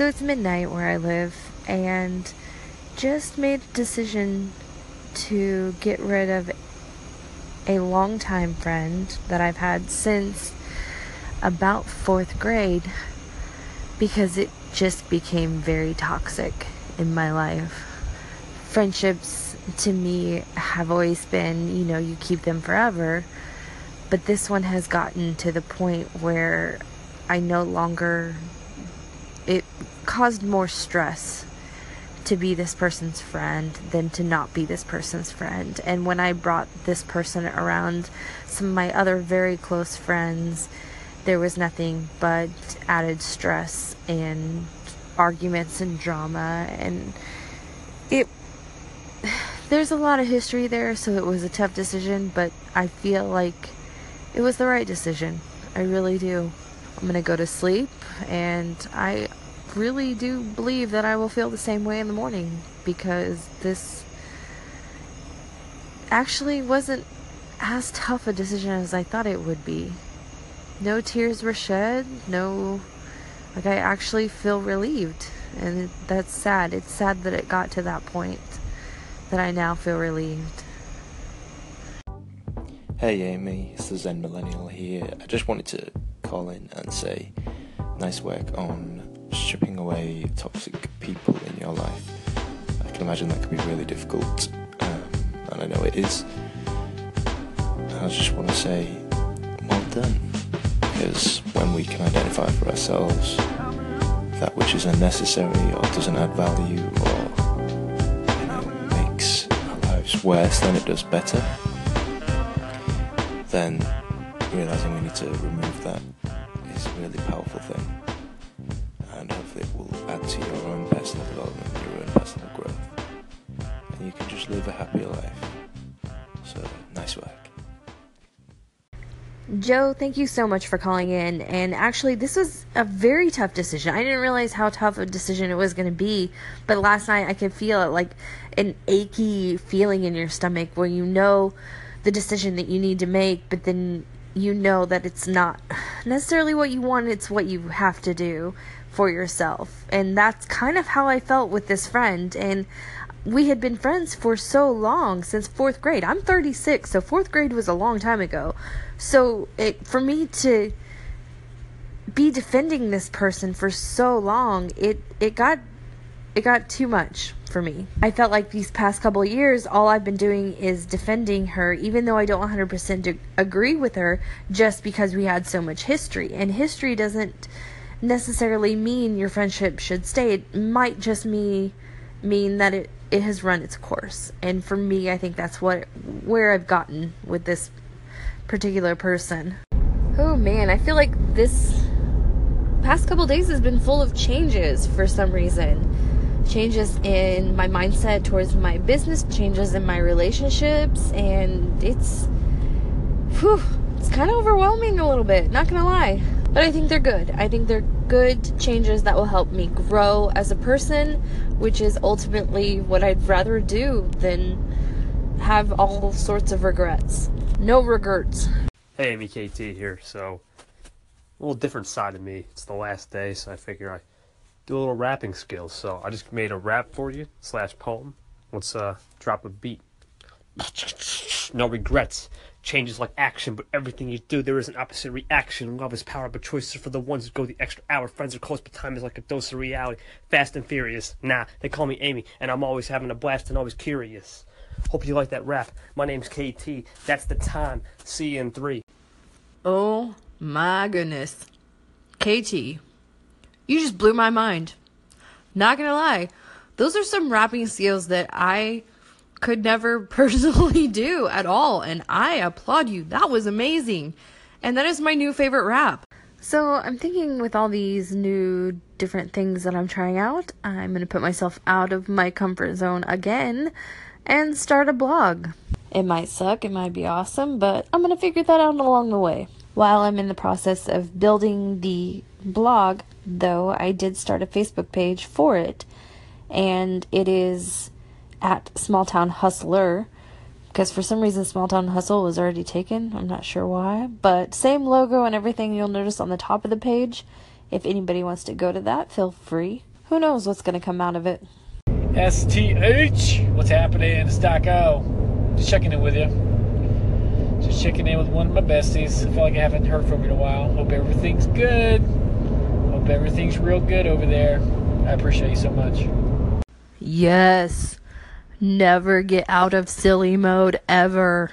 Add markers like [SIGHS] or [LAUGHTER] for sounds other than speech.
So it's midnight where I live, and just made a decision to get rid of a longtime friend that I've had since about fourth grade because it just became very toxic in my life. Friendships to me have always been, you know, you keep them forever, but this one has gotten to the point where I no longer it caused more stress to be this person's friend than to not be this person's friend. And when I brought this person around some of my other very close friends, there was nothing but added stress and arguments and drama and it [SIGHS] there's a lot of history there so it was a tough decision but I feel like it was the right decision. I really do. I'm to go to sleep and I really do believe that I will feel the same way in the morning because this actually wasn't as tough a decision as I thought it would be. No tears were shed, no like I actually feel relieved and that's sad. It's sad that it got to that point that I now feel relieved. Hey Amy, it's the Zen Millennial here. I just wanted to call in and say nice work on stripping away toxic people in your life. I can imagine that can be really difficult, um, and I know it is. I just want to say, well done, because when we can identify for ourselves that which is unnecessary or doesn't add value or you know, makes our lives worse than it does better, then realizing we need to remove that is a really powerful thing it will add to your own personal development, your own personal growth, and you can just live a happier life. So, nice work. Joe, thank you so much for calling in. And actually, this was a very tough decision. I didn't realize how tough a decision it was going to be. But last night, I could feel it like an achy feeling in your stomach where you know the decision that you need to make, but then you know that it's not necessarily what you want, it's what you have to do for yourself. And that's kind of how I felt with this friend. And we had been friends for so long since fourth grade. I'm 36, so fourth grade was a long time ago. So it, for me to be defending this person for so long, it it got it got too much for me. I felt like these past couple years, all I've been doing is defending her, even though I don't 100% agree with her, just because we had so much history. And history doesn't necessarily mean your friendship should stay. It might just me mean that it it has run its course. And for me, I think that's what where I've gotten with this particular person. Oh man, I feel like this past couple days has been full of changes for some reason. Changes in my mindset towards my business, changes in my relationships, and it's whew, it's kind of overwhelming a little bit, not gonna lie. But I think they're good. I think they're good changes that will help me grow as a person, which is ultimately what I'd rather do than have all sorts of regrets. No regrets. Hey, MKT here. So, a little different side of me. It's the last day, so I figure I do a little rapping skills. So I just made a rap for you slash poem. Let's uh drop a beat. No regrets. Changes like action, but everything you do, there is an opposite reaction. Love is power, but choices for the ones who go the extra hour. Friends are close, but time is like a dose of reality. Fast and furious. Nah, they call me Amy, and I'm always having a blast and always curious. Hope you like that rap. My name's KT. That's the time. See you in three. Oh my goodness. KT, you just blew my mind. Not gonna lie, those are some rapping skills that I could never [LAUGHS] personally do at all, and I applaud you. That was amazing. And that is my new favorite rap. So, I'm thinking with all these new different things that I'm trying out, I'm going to put myself out of my comfort zone again and start a blog. It might suck, it might be awesome, but I'm going to figure that out along the way. While I'm in the process of building the blog, though, I did start a Facebook page for it, and it is at Small Town Hustler because for some reason Small Town Hustle was already taken. I'm not sure why, but same logo and everything you'll notice on the top of the page. If anybody wants to go to that, feel free. who knows what's going to come out of it. STH, what's happening? It's Doc O. Just checking in with you. Just checking in with one of my besties. I feel like I haven't heard from you in a while. Hope everything's good. Hope everything's real good over there. I appreciate you so much. Yes. Never get out of silly mode ever.